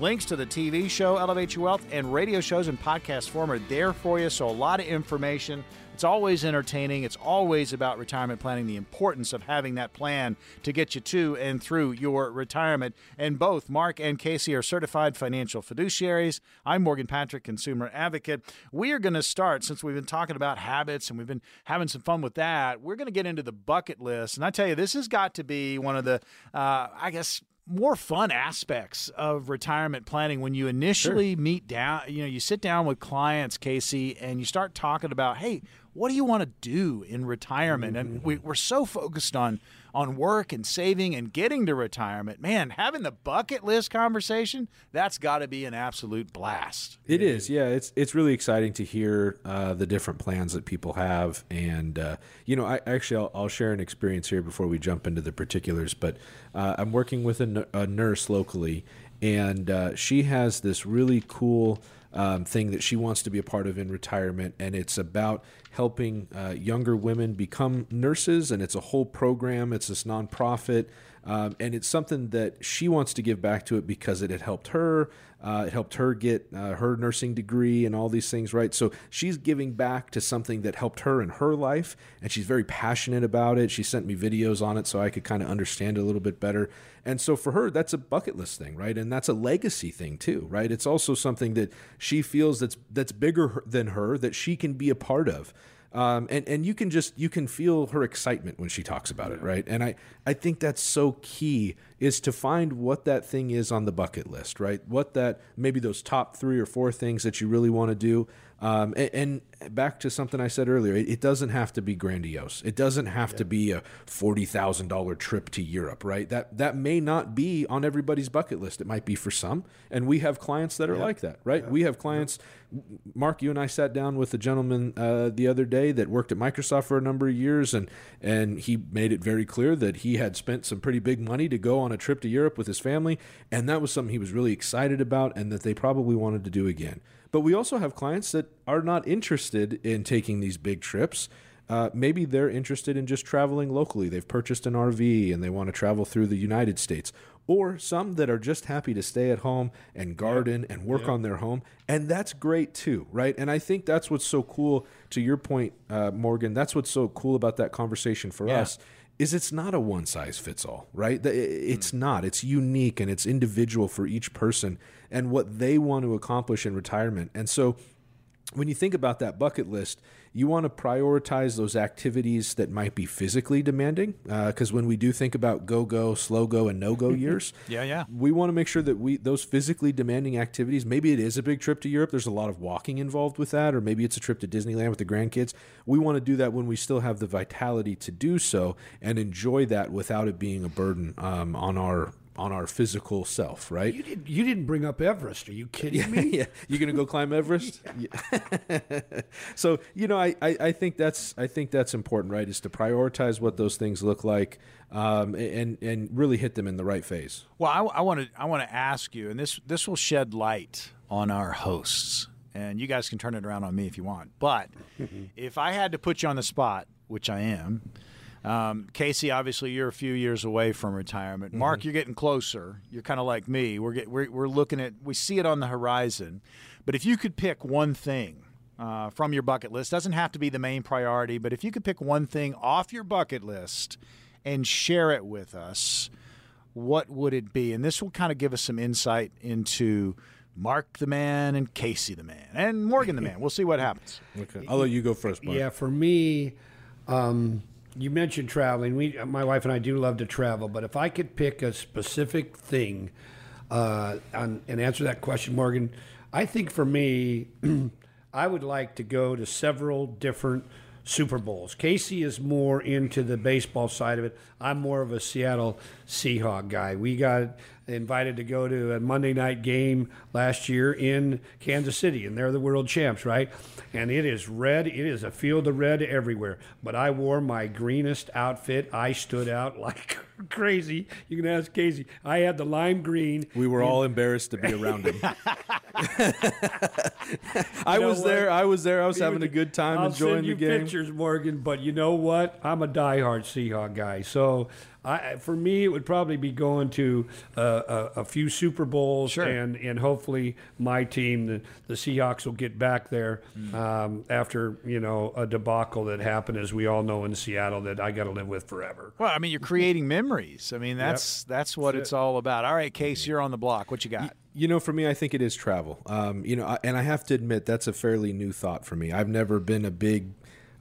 Links to the TV show Elevate Your Wealth and radio shows and podcast form are there for you. So, a lot of information. It's always entertaining. It's always about retirement planning, the importance of having that plan to get you to and through your retirement. And both Mark and Casey are certified financial fiduciaries. I'm Morgan Patrick, consumer advocate. We are going to start, since we've been talking about habits and we've been having some fun with that, we're going to get into the bucket list. And I tell you, this has got to be one of the, uh, I guess, more fun aspects of retirement planning when you initially meet down you know you sit down with clients casey and you start talking about hey what do you want to do in retirement? And we, mm-hmm. we're so focused on on work and saving and getting to retirement man having the bucket list conversation that's got to be an absolute blast It is, yeah. It's it's really exciting to hear uh, the different plans that people have, and uh, you know, I actually I'll, I'll share an experience here before we jump into the particulars. But uh, I'm working with a, a nurse locally, and uh, she has this really cool um, thing that she wants to be a part of in retirement, and it's about helping uh, younger women become nurses, and it's a whole program. It's this nonprofit. Um, and it's something that she wants to give back to it because it had helped her. Uh, it helped her get uh, her nursing degree and all these things, right? So she's giving back to something that helped her in her life, and she's very passionate about it. She sent me videos on it so I could kind of understand it a little bit better. And so for her, that's a bucket list thing, right? And that's a legacy thing too, right? It's also something that she feels that's that's bigger than her that she can be a part of. Um, and and you can just you can feel her excitement when she talks about it, right? And I I think that's so key is to find what that thing is on the bucket list, right? What that maybe those top three or four things that you really want to do, Um, and, and, back to something I said earlier, it, it, doesn't have to be grandiose. It doesn't have yeah. to be a forty thousand dollar trip to Europe, right? That that may not be on everybody's bucket list. It might be for some, and we have clients that are yeah. like that, right? Yeah. We have clients. Mark, you and I sat down with a gentleman uh, the other day that worked at Microsoft for a number of years, and and he made it very clear that he had spent some pretty big money to go on a trip to Europe with his family, and that was something he was really excited about, and that they probably wanted to do again. But we also have clients that are not interested in taking these big trips. Uh, maybe they're interested in just traveling locally. They've purchased an RV and they want to travel through the United States. Or some that are just happy to stay at home and garden yep. and work yep. on their home. And that's great too, right? And I think that's what's so cool, to your point, uh, Morgan, that's what's so cool about that conversation for yeah. us is it's not a one size fits all, right? It's not. It's unique and it's individual for each person and what they want to accomplish in retirement. And so when you think about that bucket list, you want to prioritize those activities that might be physically demanding. Because uh, when we do think about go go, slow go, and no go [laughs] years, yeah, yeah, we want to make sure that we those physically demanding activities. Maybe it is a big trip to Europe. There's a lot of walking involved with that, or maybe it's a trip to Disneyland with the grandkids. We want to do that when we still have the vitality to do so and enjoy that without it being a burden um, on our on our physical self, right? You, did, you didn't bring up Everest. Are you kidding yeah, me? [laughs] yeah. You gonna go climb Everest? [laughs] [laughs] so you know, I, I, I, think that's I think that's important, right? Is to prioritize what those things look like, um, and and really hit them in the right phase. Well, I want to I want to ask you, and this this will shed light on our hosts, and you guys can turn it around on me if you want. But if I had to put you on the spot, which I am um, Casey, obviously, you're a few years away from retirement. Mm-hmm. Mark, you're getting closer. You're kind of like me. We're, get, we're we're looking at we see it on the horizon. But if you could pick one thing uh, from your bucket list, doesn't have to be the main priority, but if you could pick one thing off your bucket list and share it with us, what would it be? And this will kind of give us some insight into. Mark the man and Casey the man and Morgan the man. We'll see what happens. [laughs] Okay, I'll let you go first. Mark. Yeah, for me, um, you mentioned traveling. We, my wife and I do love to travel, but if I could pick a specific thing uh, on, and answer that question, Morgan, I think for me, [clears throat] I would like to go to several different Super Bowls. Casey is more into the baseball side of it. I'm more of a Seattle Seahawk guy. We got invited to go to a Monday night game last year in Kansas City, and they're the world champs, right? And it is red. It is a field of red everywhere. But I wore my greenest outfit. I stood out [laughs] like crazy. You can ask Casey. I had the lime green. We were all embarrassed to be around him. [laughs] [laughs] I was what? there. I was there. I was having a good time I'll enjoying send you the game. Pictures, Morgan. But you know what? I'm a diehard Seahawk guy. So I, for me, it would probably be going to uh, a, a, few Super Bowls, sure. and and hopefully my team, the, the Seahawks, will get back there mm. um, after you know a debacle that happened, as we all know in Seattle, that I got to live with forever. Well, I mean, you're creating memories. I mean, that's yep. that's what that's it's it. all about. All right, Case, you're on the block. What you got? You know, for me, I think it is travel. Um, you know, and I have to admit that's a fairly new thought for me. I've never been a big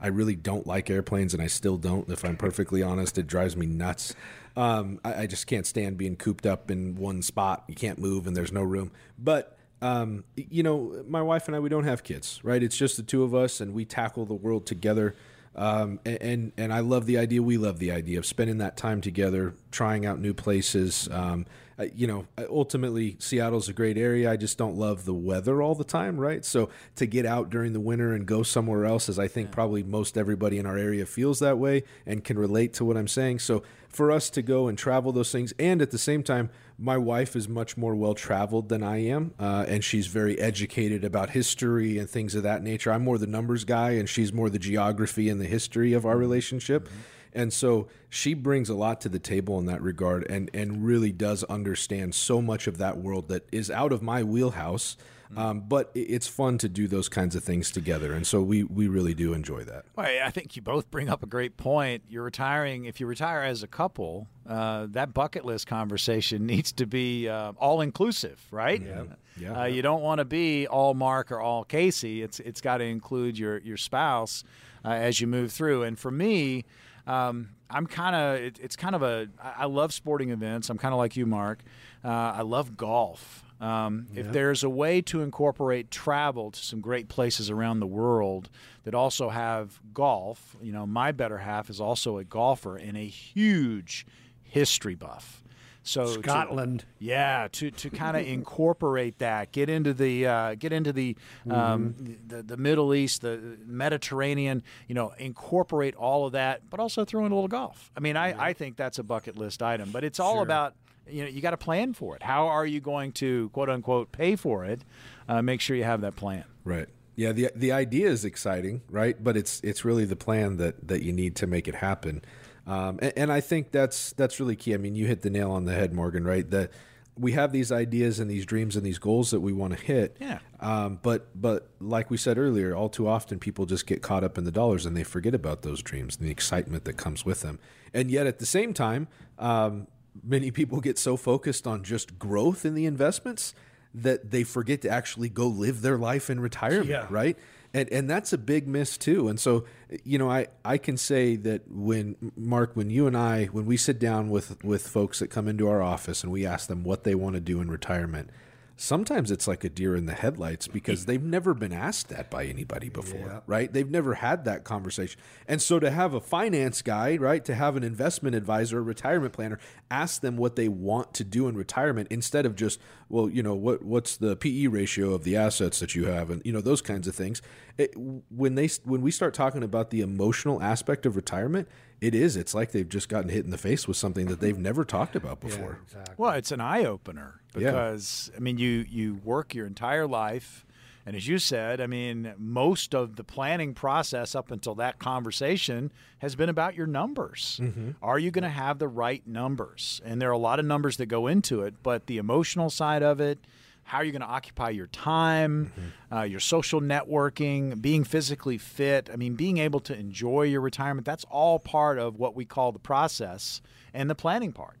I really don't like airplanes, and I still don't. If I'm perfectly honest, it drives me nuts. Um, I, I, just can't stand being cooped up in one spot. You can't move, and there's no room. But um, you know, my wife and I, we don't have kids, right? It's just the two of us, and we tackle the world together. Um, and and I love the idea. We love the idea of spending that time together, trying out new places. Um, you know, ultimately Seattle's a great area. I just don't love the weather all the time, right? So to get out during the winter and go somewhere else, as I think yeah. probably most everybody in our area feels that way and can relate to what I'm saying. So for us to go and travel those things, and at the same time, my wife is much more well traveled than I am, uh, and she's very educated about history and things of that nature. I'm more the numbers guy, and she's more the geography and the history of our mm-hmm. relationship. Mm-hmm. And so she brings a lot to the table in that regard and, and really does understand so much of that world that is out of my wheelhouse. Mm. Um, but it's fun to do those kinds of things together. And so we, we really do enjoy that. Well, I think you both bring up a great point. You're retiring, if you retire as a couple, uh, that bucket list conversation [laughs] needs to be uh, all inclusive, right? Yeah. yeah. Uh, you don't want to be all Mark or all Casey. It's, it's got to include your, your spouse uh, as you move through. And for me, um, I'm kind of it, it's kind of a I love sporting events. I'm kind of like you, Mark. Uh, I love golf. Um, If there's a way to incorporate travel to some great places around the world that also have golf, you know, my better half is also a golfer and a huge history buff. So to- Scotland. yeah, to, to kind of [laughs] incorporate that, get into the uh, get into the, um, the the Middle East, the Mediterranean. You know, incorporate all of that, but also throw in a little golf. I mean, I, I think that's a bucket list item, but it's all about you know you got to plan for it. How are you going to quote unquote pay for it? Uh, make sure you have that plan. Right. Yeah. the The idea is exciting, right? But it's it's really the plan that that you need to make it happen. Um, and, and I think that's that's really key. I mean, you hit the nail on the head, Morgan. Right. That we have these ideas and these dreams and these goals that we want to hit. Yeah. Um, but but like we said earlier, all too often people just get caught up in the dollars and they forget about those dreams and the excitement that comes with them. And yet at the same time, um, many people get so focused on just growth in the investments that they forget to actually go live their life in retirement. Yeah. Right. And, and that's a big miss too. And so, you know, I, I can say that when Mark, when you and I, when we sit down with, with folks that come into our office and we ask them what they want to do in retirement, sometimes it's like a deer in the headlights because they've never been asked that by anybody before, right? They've never had that conversation. And so to have a finance guy, right, to have an investment advisor, a retirement planner ask them what they want to do in retirement instead of just, well, you know, what what's the PE ratio of the assets that you have and you know those kinds of things. It, when they when we start talking about the emotional aspect of retirement, it is it's like they've just gotten hit in the face with something that they've never talked about before. exactly. Well, it's an eye opener Yeah. because I mean, you you work your entire life, and as you said, I mean, most of the planning process up until that conversation has been about your numbers. Mm-hmm. Are you going to have the right numbers? And there are a lot of numbers that go into it, but the emotional side of it. How are you going to occupy your time, uh, your social networking, being physically fit? I mean, being able to enjoy your retirement, that's all part of what we call the process and the planning part.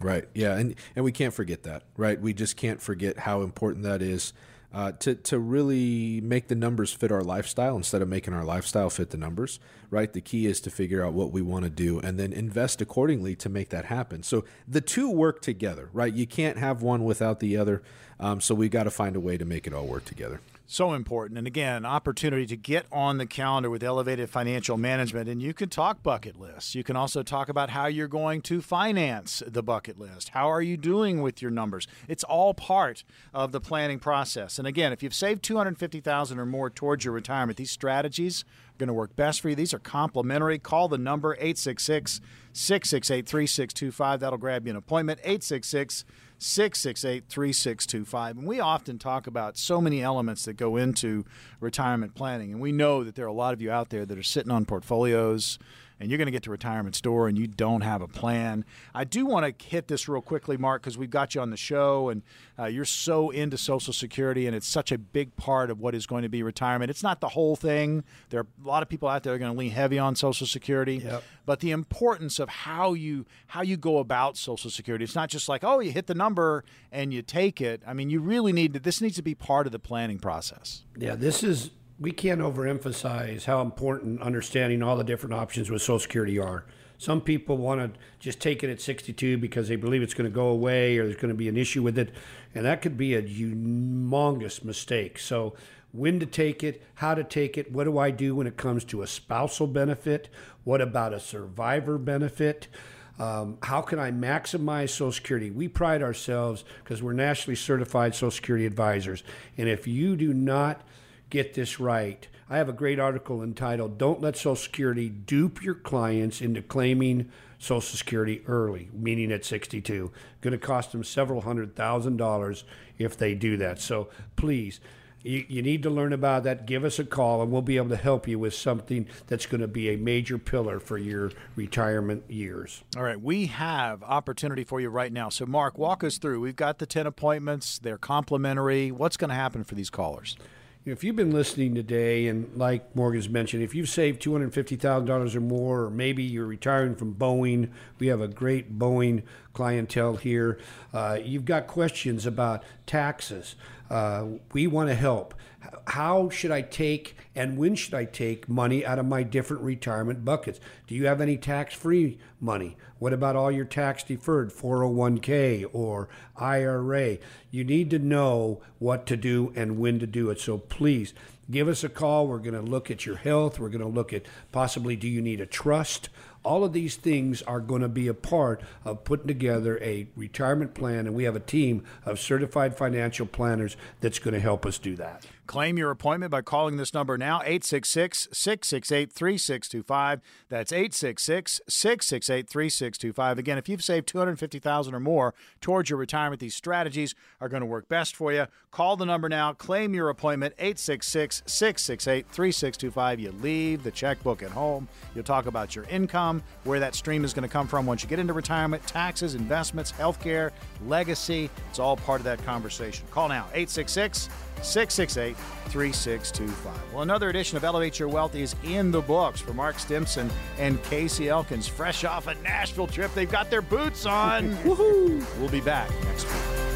Right. Yeah, and and we can't forget that. Right. We just can't forget how important that is uh, to to really make the numbers fit our lifestyle instead of making our lifestyle fit the numbers. Right. The key is to figure out what we want to do and then invest accordingly to make that happen. So the two work together. Right. You can't have one without the other. Um, so we've got to find a way to make it all work together. So important. And again, opportunity to get on the calendar with Elevated Financial Management. And you can talk bucket lists. You can also talk about how you're going to finance the bucket list. How are you doing with your numbers? It's all part of the planning process. And again, if you've saved 250000 or more towards your retirement, these strategies are going to work best for you. These are complimentary. Call the number 866 668 3625. That'll grab you an appointment. 866 668 3625. And we often talk about so many elements that go into retirement planning. And we know that there are a lot of you out there that are sitting on portfolios and you're going to get to retirement store and you don't have a plan. I do want to hit this real quickly, Mark, because we've got you on the show and uh, you're so into Social Security and it's such a big part of what is going to be retirement. It's not the whole thing. There are a lot of people out there that are going to lean heavy on Social Security, Yep. but the importance of how you how you go about Social Security. It's not just like oh you hit the number and you take it. I mean you really need to. This needs to be part of the planning process. Yeah, this is we can't overemphasize how important understanding all the different options with Social Security are. Some people want to just take it at 62 because they believe it's going to go away or there's going to be an issue with it, and that could be a humongous mistake. So, when to take it, how to take it, what do I do when it comes to a spousal benefit? What about a survivor benefit? Um, how can I maximize Social Security? We pride ourselves because we're nationally certified Social Security advisors. And if you do not get this right, I have a great article entitled Don't Let Social Security Dupe Your Clients into Claiming Social Security Early, meaning at 62. Going to cost them several hundred thousand dollars if they do that. So please, you, you need to learn about that. Give us a call, and we'll be able to help you with something that's going to be a major pillar for your retirement years. All right, we have opportunity for you right now. So Mark, walk us through. We've got the 10 appointments. They're complimentary. What's going to happen for these callers? If you've been listening today, and like Morgan's mentioned, if you've saved two hundred fifty thousand dollars or more, or maybe you're retiring from Boeing, we have a great Boeing clientele here. Uh, you've got questions about taxes, Uh, we want to help. How should I take and when should I take money out of my different retirement buckets? Do you have any tax free money? What about all your tax deferred 401k or IRA? You need to know what to do and when to do it. So please give us a call. We're going to look at your health. We're going to look at possibly do you need a trust? All of these things are going to be a part of putting together a retirement plan, and we have a team of certified financial planners that's going to help us do that. Claim your appointment by calling this number now, 866 668 3625. That's 866 668 3625. Again, if you've saved 250000 or more towards your retirement, these strategies are going to work best for you. Call the number now, claim your appointment, 866 668 3625. You leave the checkbook at home. You'll talk about your income, where that stream is going to come from once you get into retirement, taxes, investments, health care, legacy. It's all part of that conversation. Call now, 866 668 3625. Well, another edition of Elevate Your Wealth is in the books for Mark Stimson and Casey Elkins, fresh off a Nashville trip. They've got their boots on. [laughs] Woohoo! We'll be back next week.